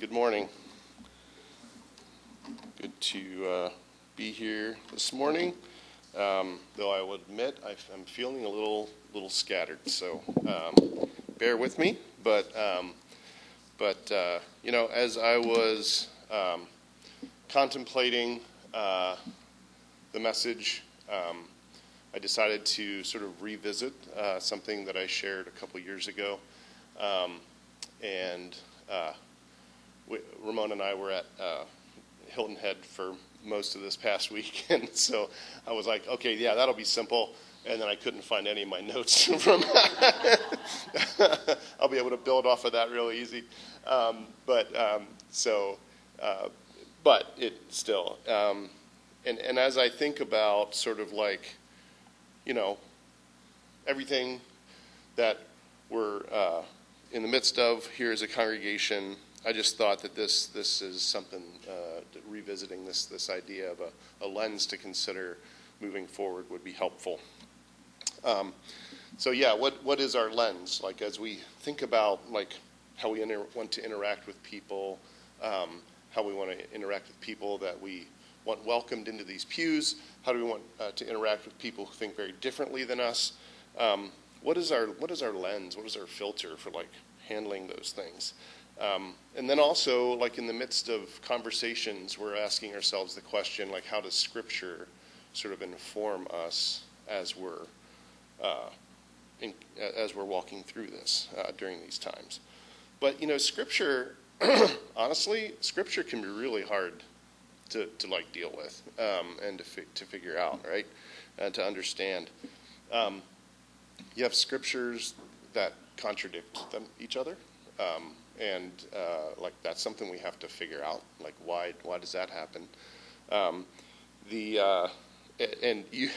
good morning. Good to uh, be here this morning. Um, though I will admit I, am feeling a little little scattered, so um, bear with me. But um, but uh, you know, as I was um, contemplating uh, the message, um, I decided to sort of revisit uh, something that I shared a couple years ago, um, and uh, we, Ramon and I were at uh, Hilton Head for most of this past week, and so I was like, okay, yeah, that'll be simple. And then I couldn't find any of my notes from. I'll be able to build off of that real easy. Um, but um, so, uh, but it still, um, and and as I think about sort of like, you know, everything that we're uh, in the midst of here as a congregation I just thought that this this is something uh, revisiting this this idea of a, a, lens to consider moving forward would be helpful. Um, so yeah, what what is our lens like as we think about like how we inter- want to interact with people, um, how we want to interact with people that we want welcomed into these pews, how do we want uh, to interact with people who think very differently than us? Um, what is our what is our lens? What is our filter for like handling those things? Um, and then also, like in the midst of conversations, we're asking ourselves the question, like, how does Scripture sort of inform us as we're uh, in, as we're walking through this uh, during these times? But you know, Scripture, honestly, Scripture can be really hard to, to like deal with um, and to fi- to figure out, right, and to understand. Um, you have scriptures that contradict them each other. Um, and uh, like that's something we have to figure out. Like why why does that happen? Um, the uh, and you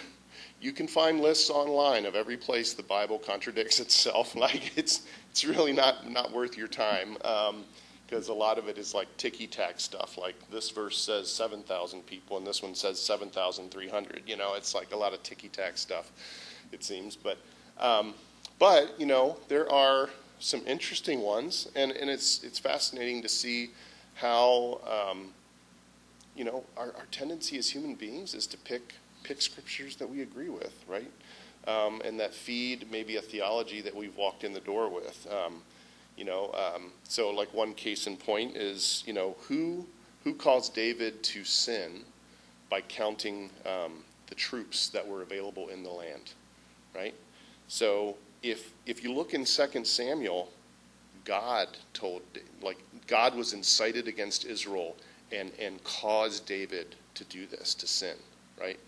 you can find lists online of every place the Bible contradicts itself. Like it's it's really not not worth your time. because um, a lot of it is like ticky tack stuff. Like this verse says 7,000 people, and this one says 7,300. You know, it's like a lot of ticky tack stuff, it seems. But, um, but you know, there are some interesting ones, and, and it's it's fascinating to see how um, you know our, our tendency as human beings is to pick pick scriptures that we agree with, right? Um, and that feed maybe a theology that we've walked in the door with. Um, you know, um, so like one case in point is you know who who caused David to sin by counting um, the troops that were available in the land, right? So if if you look in 2 Samuel, God told like God was incited against Israel and and caused David to do this to sin, right?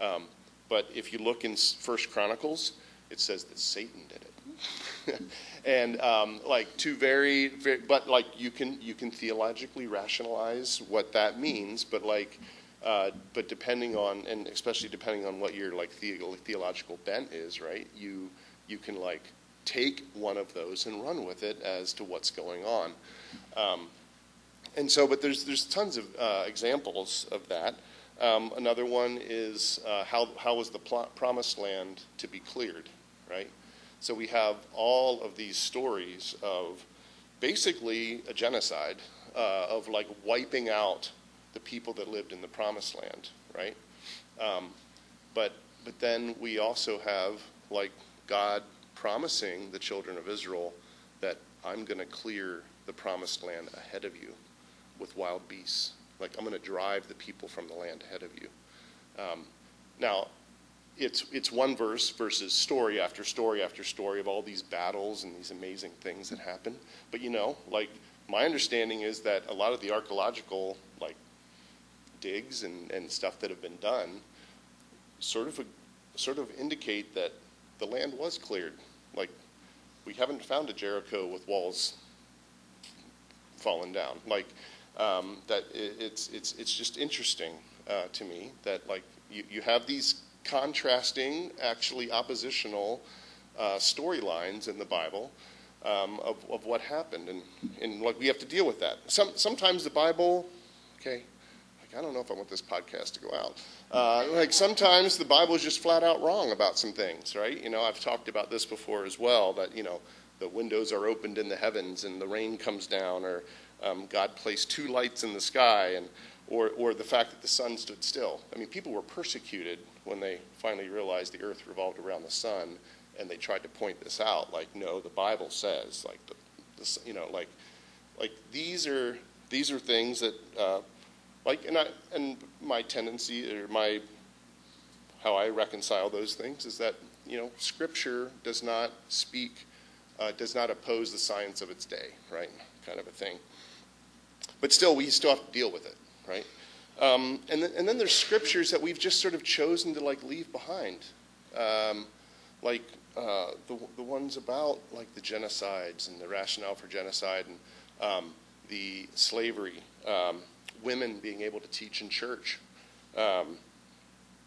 Um, but if you look in First Chronicles, it says that Satan did it, and um, like two very, very, but like you can you can theologically rationalize what that means, but like. Uh, but depending on, and especially depending on what your like the, theological bent is, right? You you can like take one of those and run with it as to what's going on. Um, and so, but there's there's tons of uh, examples of that. Um, another one is uh, how how was the pl- promised land to be cleared, right? So we have all of these stories of basically a genocide uh, of like wiping out the people that lived in the promised land, right? Um, but but then we also have like God promising the children of Israel that I'm going to clear the promised land ahead of you with wild beasts. Like, I'm going to drive the people from the land ahead of you. Um, now, it's, it's one verse versus story after story after story of all these battles and these amazing things that happen. But you know, like, my understanding is that a lot of the archaeological, like, digs and, and stuff that have been done sort of, sort of indicate that the land was cleared. Like, we haven't found a Jericho with walls fallen down. Like, um, that it, it's, it's, it's just interesting uh, to me that, like, you, you have these contrasting, actually oppositional uh, storylines in the Bible. Um, of, of what happened, and, and like we have to deal with that. Some, sometimes the Bible, okay, I don't know if I want this podcast to go out. Uh, like sometimes the Bible is just flat out wrong about some things, right? You know, I've talked about this before as well. That you know, the windows are opened in the heavens and the rain comes down, or um, God placed two lights in the sky, and or or the fact that the sun stood still. I mean, people were persecuted when they finally realized the earth revolved around the sun, and they tried to point this out. Like, no, the Bible says, like the, the you know, like like these are these are things that uh, like and I and my tendency or my how I reconcile those things is that you know Scripture does not speak uh, does not oppose the science of its day, right? Kind of a thing. But still, we still have to deal with it, right? Um, and, then, and then there's scriptures that we've just sort of chosen to like leave behind, um, like uh, the the ones about like the genocides and the rationale for genocide and um, the slavery, um, women being able to teach in church. Um,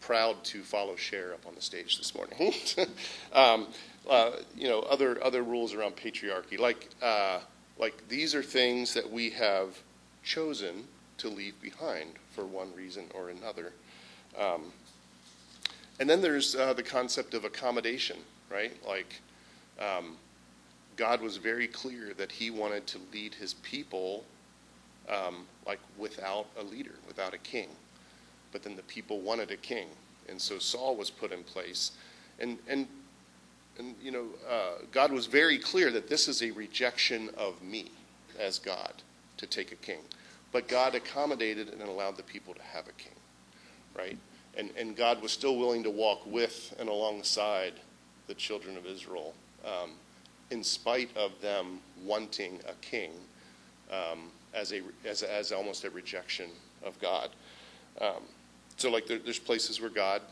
proud to follow Cher up on the stage this morning. um, uh, you know, other other rules around patriarchy, like uh, like these are things that we have chosen to leave behind for one reason or another. Um, and then there's uh, the concept of accommodation, right? Like um, God was very clear that He wanted to lead His people um, like without a leader, without a king. But then the people wanted a king, and so Saul was put in place. And and and you know, uh, God was very clear that this is a rejection of me as God to take a king. But God accommodated and allowed the people to have a king, right? And and God was still willing to walk with and alongside the children of Israel, um, in spite of them wanting a king. Um, as a as, as almost a rejection of God. Um, so like there, there's places where God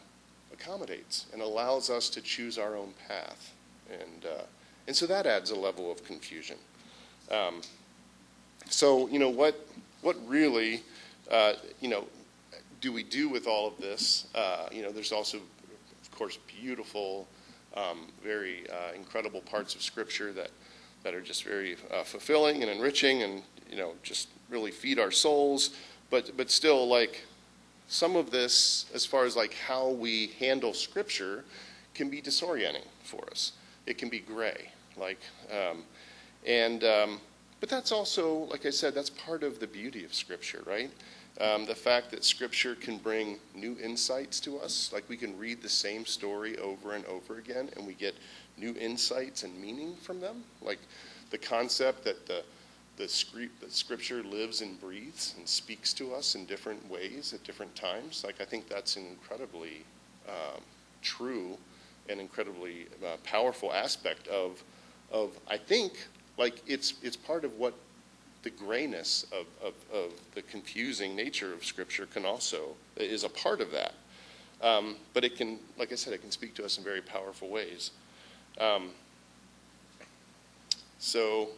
accommodates and allows us to choose our own path, and uh, and so that adds a level of confusion. Um, so you know what what really uh, you know do we do with all of this? Uh, you know, there's also of course beautiful, um, very uh, incredible parts of Scripture that that are just very uh, fulfilling and enriching and you know just really feed our souls. But but still like some of this as far as like how we handle scripture can be disorienting for us. It can be gray like um, and um, but that's also like i said that's part of the beauty of scripture right? Um, the fact that scripture can bring new insights to us. Like we can read the same story over and over again and we get new insights and meaning from them like the concept that the the, script, the scripture lives and breathes and speaks to us in different ways at different times. Like I think that's an incredibly um, true and incredibly uh, powerful aspect of of I think like it's it's part of what the grayness of, of, of the confusing nature of Scripture can also is a part of that. Um, but it can, like I said, it can speak to us in very powerful ways. Um, so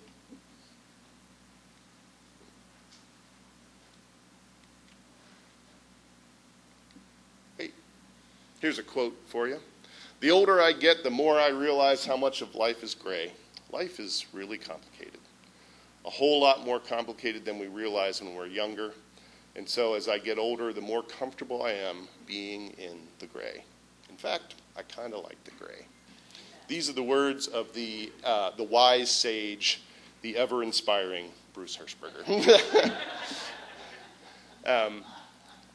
Here's a quote for you. The older I get, the more I realize how much of life is gray. Life is really complicated. A whole lot more complicated than we realize when we're younger. And so as I get older, the more comfortable I am being in the gray. In fact, I kind of like the gray. These are the words of the, uh, the wise sage, the ever inspiring Bruce Hershberger. um,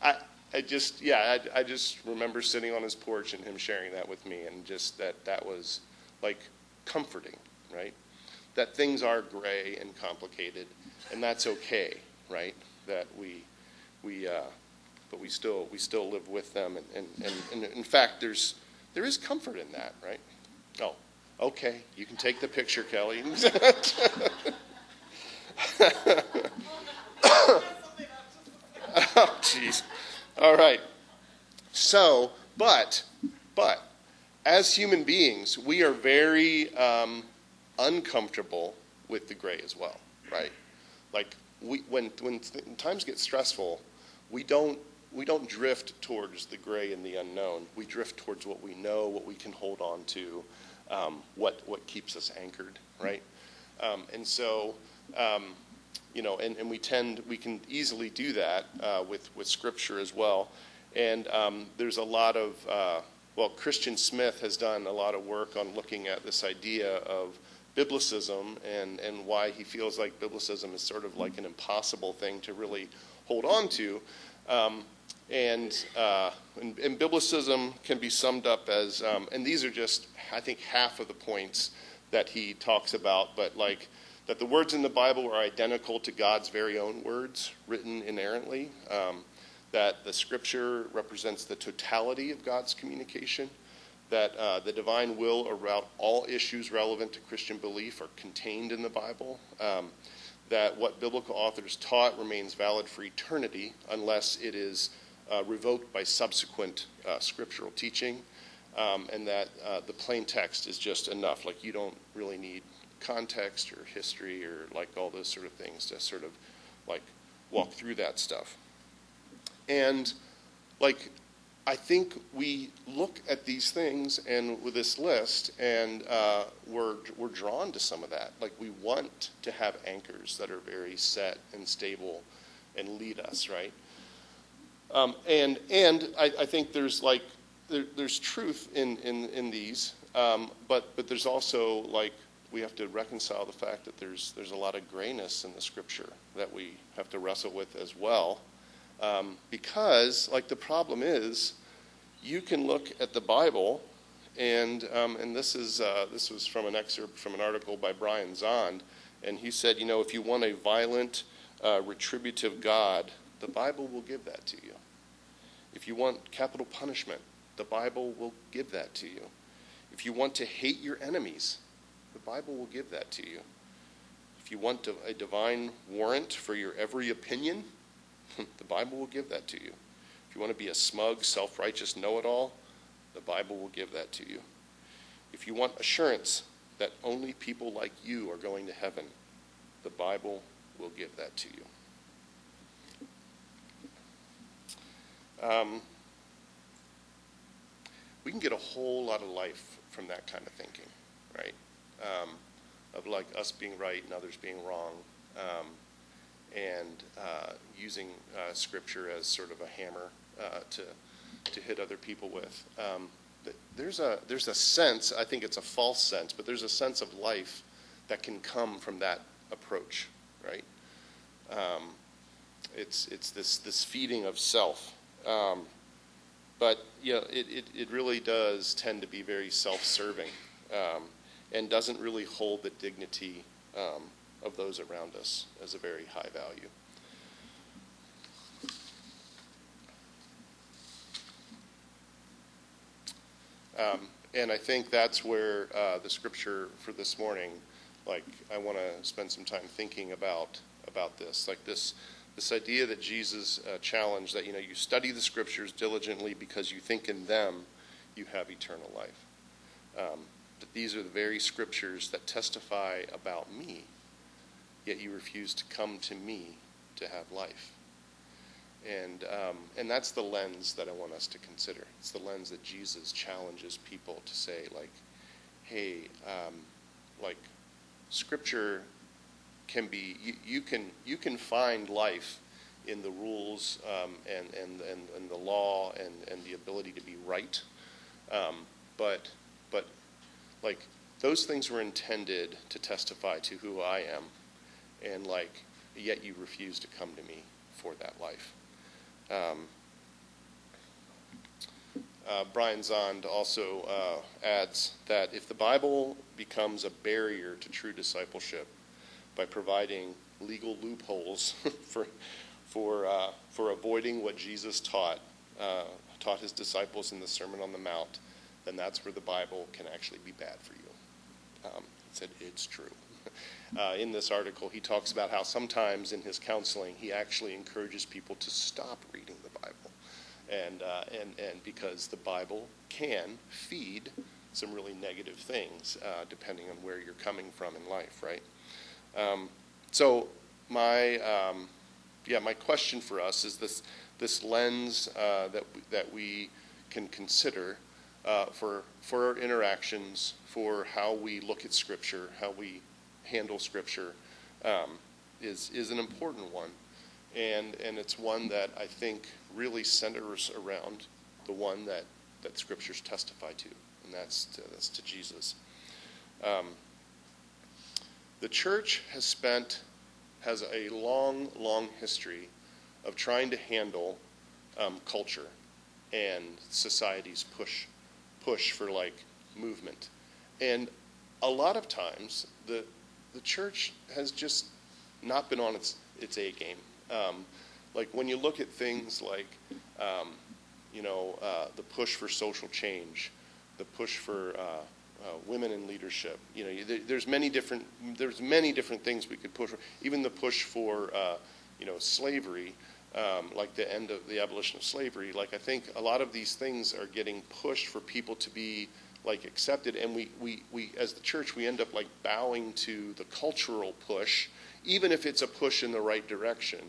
I, I just, yeah, I, I just remember sitting on his porch and him sharing that with me, and just that that was like comforting, right? That things are gray and complicated, and that's okay, right? That we, we, uh, but we still we still live with them, and, and, and, and in fact, there's there is comfort in that, right? Oh, okay, you can take the picture, Kelly. oh, jeez. All right. So, but, but, as human beings, we are very um, uncomfortable with the gray as well, right? Like, we, when, when times get stressful, we don't, we don't drift towards the gray and the unknown. We drift towards what we know, what we can hold on to, um, what, what keeps us anchored, right? Um, and so, um, you know, and, and we tend, we can easily do that uh, with, with Scripture as well. And um, there's a lot of, uh, well, Christian Smith has done a lot of work on looking at this idea of biblicism and, and why he feels like biblicism is sort of like an impossible thing to really hold on to. Um, and, uh, and, and, biblicism can be summed up as, um, and these are just, I think, half of the points that he talks about, but like that the words in the Bible are identical to God's very own words written inerrantly, um, that the scripture represents the totality of God's communication that uh, the divine will around all issues relevant to Christian belief are contained in the Bible, um, that what biblical authors taught remains valid for eternity unless it is uh, revoked by subsequent uh, scriptural teaching, um, and that uh, the plain text is just enough. Like, you don't really need context or history or like all those sort of things to sort of like walk through that stuff. And like I think we look at these things and with this list, and uh, we're we're drawn to some of that. Like we want to have anchors that are very set and stable, and lead us right. Um, and and I, I, think there's like there, there's truth in in in these, um, but but there's also like we have to reconcile the fact that there's there's a lot of grayness in the scripture that we have to wrestle with as well. Um, because, like, the problem is, you can look at the Bible, and um, and this is uh, this was from an excerpt from an article by Brian Zahnd, and he said, you know, if you want a violent, uh, retributive God, the Bible will give that to you. If you want capital punishment, the Bible will give that to you. If you want to hate your enemies, the Bible will give that to you. If you want a divine warrant for your every opinion, the Bible will give that to you. If you want to be a smug, self righteous know it all, the Bible will give that to you. If you want assurance that only people like you are going to heaven, the Bible will give that to you. Um, we can get a whole lot of life from that kind of thinking, right? Um, of like us being right and others being wrong. Um, and uh, using uh, scripture as sort of a hammer uh, to to hit other people with. Um, there's a there's a sense. I think it's a false sense, but there's a sense of life that can come from that approach, right? Um, it's it's this this feeding of self. Um, but you know, it, it, it really does tend to be very self-serving um, and doesn't really hold the dignity um, of those around us as a very high value. Um, and I think that's where uh, the scripture for this morning, like I want to spend some time thinking about about this, like this this idea that Jesus uh, challenged that you know you study the scriptures diligently because you think in them you have eternal life. Um, that these are the very scriptures that testify about me yet you refuse to come to me to have life. And, um, and that's the lens that I want us to consider. It's the lens that Jesus challenges people to say, like, hey, um, like, Scripture can be, you, you, can, you can find life in the rules um, and, and, and, and, the law and, and the ability to be right. Um, but, but, like, those things were intended to testify to who I am and like, yet you refuse to come to me for that life. Um, uh, Brian Zahnd also uh, adds that if the Bible becomes a barrier to true discipleship by providing legal loopholes for, for, uh, for avoiding what Jesus taught, uh, taught his disciples in the Sermon on the Mount, then that's where the Bible can actually be bad for you. Um, he said, It's true uh, in this article, he talks about how sometimes in his counseling he actually encourages people to stop reading the Bible, and uh, and and because the Bible can feed some really negative things uh, depending on where you're coming from in life, right? Um, so my um, yeah, my question for us is this this lens uh, that that we can consider uh, for for our interactions, for how we look at Scripture, how we handle Scripture um, is is an important one, and and it's one that I think really centers around the one that that Scriptures testify to, and that's to, that's to Jesus. Um, the church has spent, has a long, long history of trying to handle um, culture and society's push, push for like movement. And a lot of times, the, the church has just not been on its, its A game. Um, like when you look at things like, um, you know, uh, the push for social change, the push for uh, uh, women in leadership. You know, there, there's many different there's many different things we could push for. Even the push for uh, you know slavery, um, like the end of the abolition of slavery. Like I think a lot of these things are getting pushed for people to be like accepted, and we we we as the church we end up like bowing to the cultural push, even if it's a push in the right direction.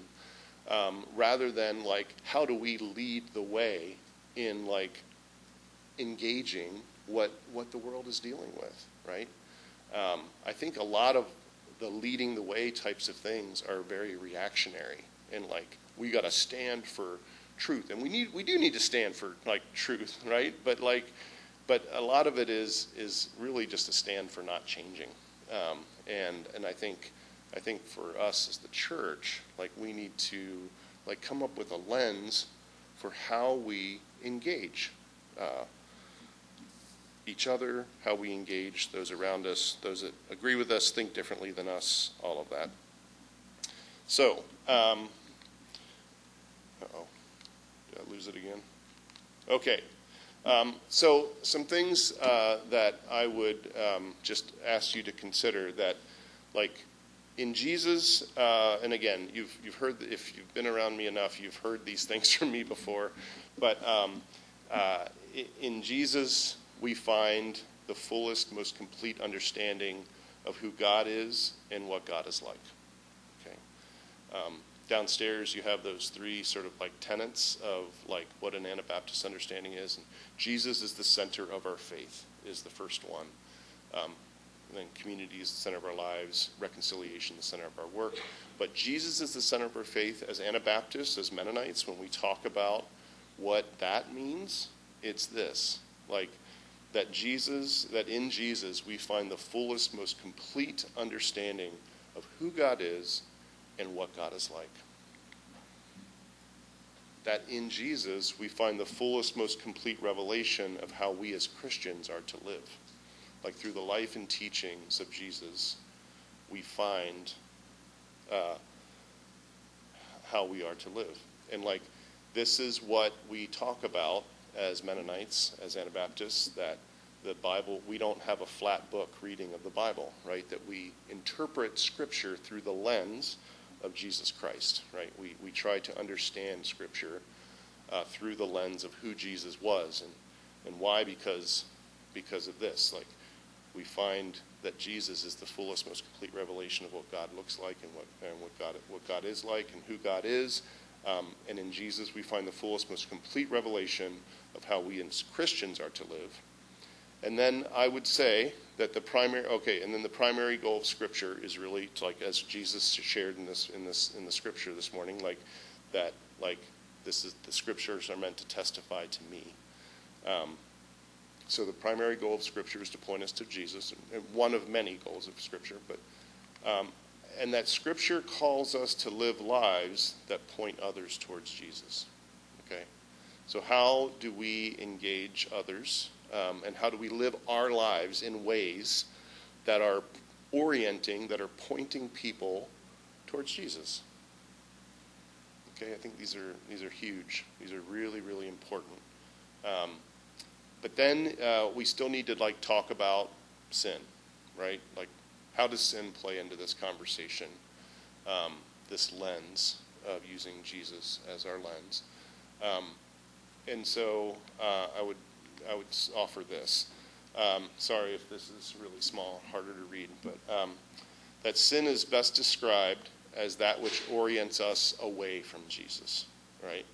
Um, rather than like how do we lead the way in like engaging what what the world is dealing with, right? Um, I think a lot of the leading the way types of things are very reactionary and like we got to stand for truth, and we need we do need to stand for like truth, right? But like, but a lot of it is is really just a stand for not changing, um, and and I think I think for us as the church, like we need to like come up with a lens for how we engage. Uh, each other, how we engage those around us, those that agree with us, think differently than us, all of that. So, um, oh, did I lose it again? Okay. Um, so, some things uh, that I would um, just ask you to consider that, like, in Jesus, uh, and again, you've, you've heard, if you've been around me enough, you've heard these things from me before, but um, uh, in Jesus, we find the fullest, most complete understanding of who God is and what God is like. Okay. Um, downstairs, you have those three sort of like tenets of like what an Anabaptist understanding is. And Jesus is the center of our faith, is the first one. Um, then community is the center of our lives, reconciliation the center of our work. But Jesus is the center of our faith as Anabaptists, as Mennonites. When we talk about what that means, it's this: like that Jesus, that in Jesus we find the fullest, most complete understanding of who God is and what God is like. That in Jesus we find the fullest, most complete revelation of how we as Christians are to live. Like through the life and teachings of Jesus, we find uh, how we are to live. And like, this is what we talk about as Mennonites, as Anabaptists, that the Bible, we don't have a flat book reading of the Bible, right? That we interpret Scripture through the lens of Jesus Christ, right? We, we try to understand Scripture uh, through the lens of who Jesus was and, and why, because, because of this. Like, we find that Jesus is the fullest, most complete revelation of what God looks like and what, and what, God, what God is like and who God is. Um, and in Jesus, we find the fullest, most complete revelation of how we as Christians are to live. And then I would say that the primary okay, and then the primary goal of Scripture is really to, like as Jesus shared in this in this in the Scripture this morning, like that like this is the Scriptures are meant to testify to me. Um, so the primary goal of Scripture is to point us to Jesus, and one of many goals of Scripture, but um, and that Scripture calls us to live lives that point others towards Jesus. Okay, so how do we engage others? um, and how do we live our lives in ways that are orienting, that are pointing people towards Jesus. Okay, I think these are these are huge. These are really really important. Um, but then uh, we still need to like talk about sin, right? Like, how does sin play into this conversation? Um, this lens of using Jesus as our lens. Um, and so uh, I would I would offer this. Um, sorry if this is really small, harder to read, but um, that sin is best described as that which orients us away from Jesus, right?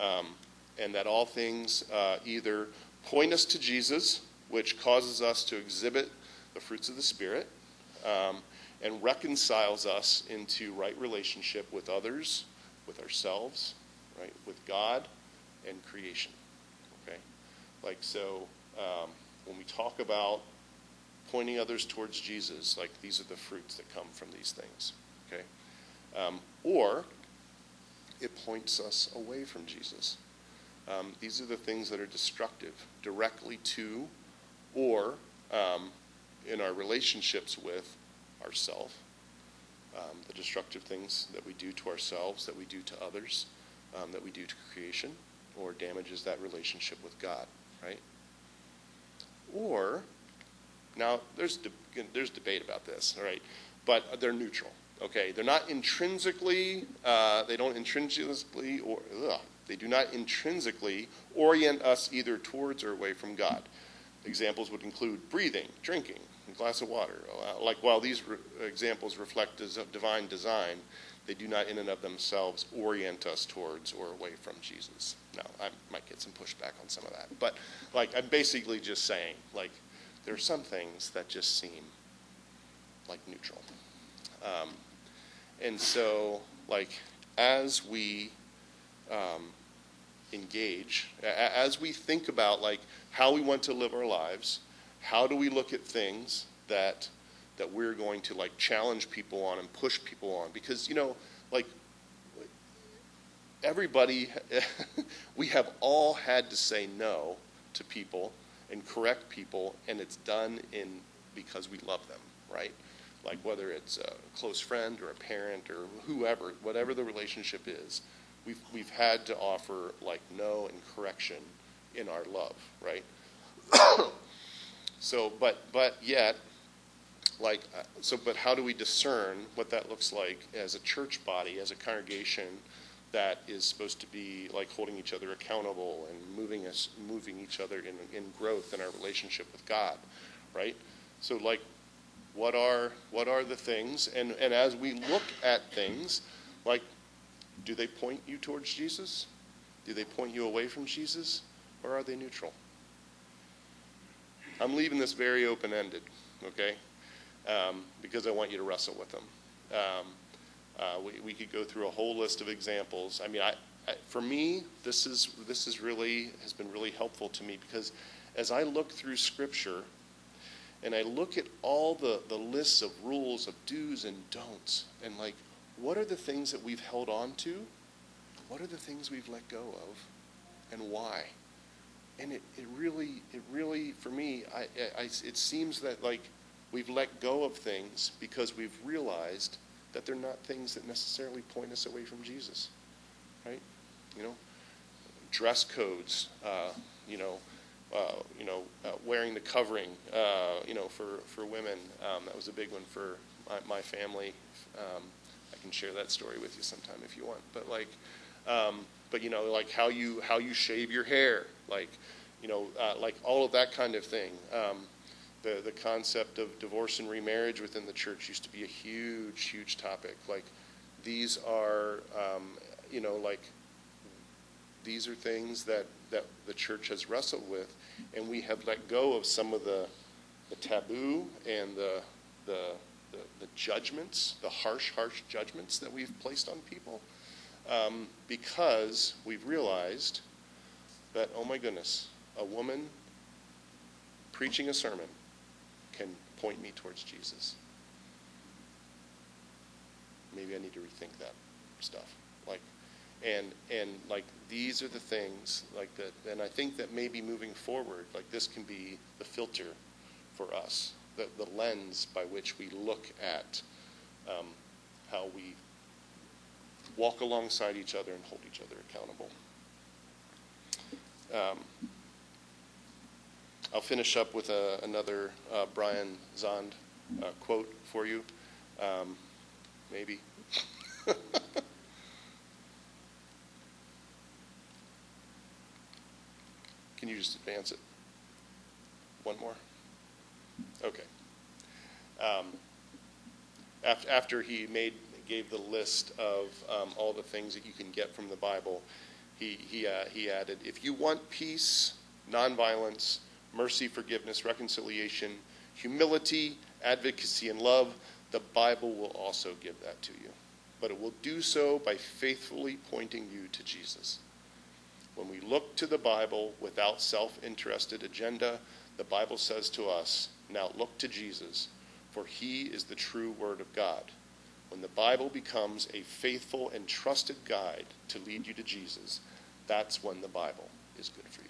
Um, and that all things uh, either point us to Jesus, which causes us to exhibit the fruits of the Spirit, um, and reconciles us into right relationship with others, with ourselves, right, with God, and creation. Okay? Like, so um, when we talk about pointing others towards Jesus, like these are the fruits that come from these things. Okay? Um, or it points us away from Jesus. Um, these are the things that are destructive directly to or um, in our relationships with ourself, um, the destructive things that we do to ourselves, that we do to others, um, that we do to creation, or damages that relationship with God, right? Or, now there's, de- there's debate about this, all right, but they're neutral, okay? They're not intrinsically, uh, they don't intrinsically, or ugh, they do not intrinsically orient us either towards or away from God. Examples would include breathing, drinking, a glass of water. Uh, like while these re- examples reflect des- divine design, they do not in and of themselves orient us towards or away from Jesus. Now, I might get some pushback on some of that, but like I'm basically just saying, like there are some things that just seem like neutral, um, and so like as we um, engage, as we think about like how we want to live our lives, how do we look at things that that we're going to like challenge people on and push people on? Because you know like everybody we have all had to say no to people and correct people and it's done in because we love them right? Like whether it's a close friend or a parent or whoever whatever the relationship is we've we've had to offer like no and correction in our love right? So but but yet like uh, so but how do we discern what that looks like as a church body as a congregation that is supposed to be like holding each other accountable and moving us moving each other in, in growth in our relationship with god right? So like what are what are the things? And and as we look at things like do they point you towards jesus do they point you away from jesus or are they neutral i'm leaving this very open-ended okay um, because I want you to wrestle with them. Um, uh, we, we could go through a whole list of examples. I mean, I, I, for me, this is this is really has been really helpful to me because as I look through Scripture and I look at all the the lists of rules of do's and don'ts and like what are the things that we've held on to, what are the things we've let go of, and why. And it, it really it really for me I, I it seems that like We've let go of things because we've realized that they're not things that necessarily point us away from Jesus, right? You know, dress codes, uh, you know, uh, you know, uh, wearing the covering, uh, you know, for, for women. Um, that was a big one for my, my family. Um, I can share that story with you sometime if you want. But like, um, but you know, like how you how you shave your hair, like, you know, uh, like all of that kind of thing. Um, the, the concept of divorce and remarriage within the church used to be a huge, huge topic. Like, these are, um, you know, like, these are things that, that the church has wrestled with, and we have let go of some of the, the taboo and the, the, the, the judgments, the harsh, harsh judgments that we've placed on people, um, because we've realized that, oh my goodness, a woman preaching a sermon can point me towards Jesus. Maybe I need to rethink that stuff. Like, and and like these are the things like that. And I think that maybe moving forward, like this can be the filter for us, the the lens by which we look at um, how we walk alongside each other and hold each other accountable. Um, I'll finish up with a, another uh, Brian Zahnd uh, quote for you, um, maybe. Can you just advance it? One more? Okay. Um, after, after he made gave the list of um, all the things that you can get from the Bible, he, he, uh, he added, if you want peace, nonviolence, mercy, forgiveness, reconciliation, humility, advocacy, and love, the Bible will also give that to you. But it will do so by faithfully pointing you to Jesus. When we look to the Bible without self interested agenda, the Bible says to us, Now look to Jesus, for he is the true Word of God. When the Bible becomes a faithful and trusted guide to lead you to Jesus, that's when the Bible is good for you.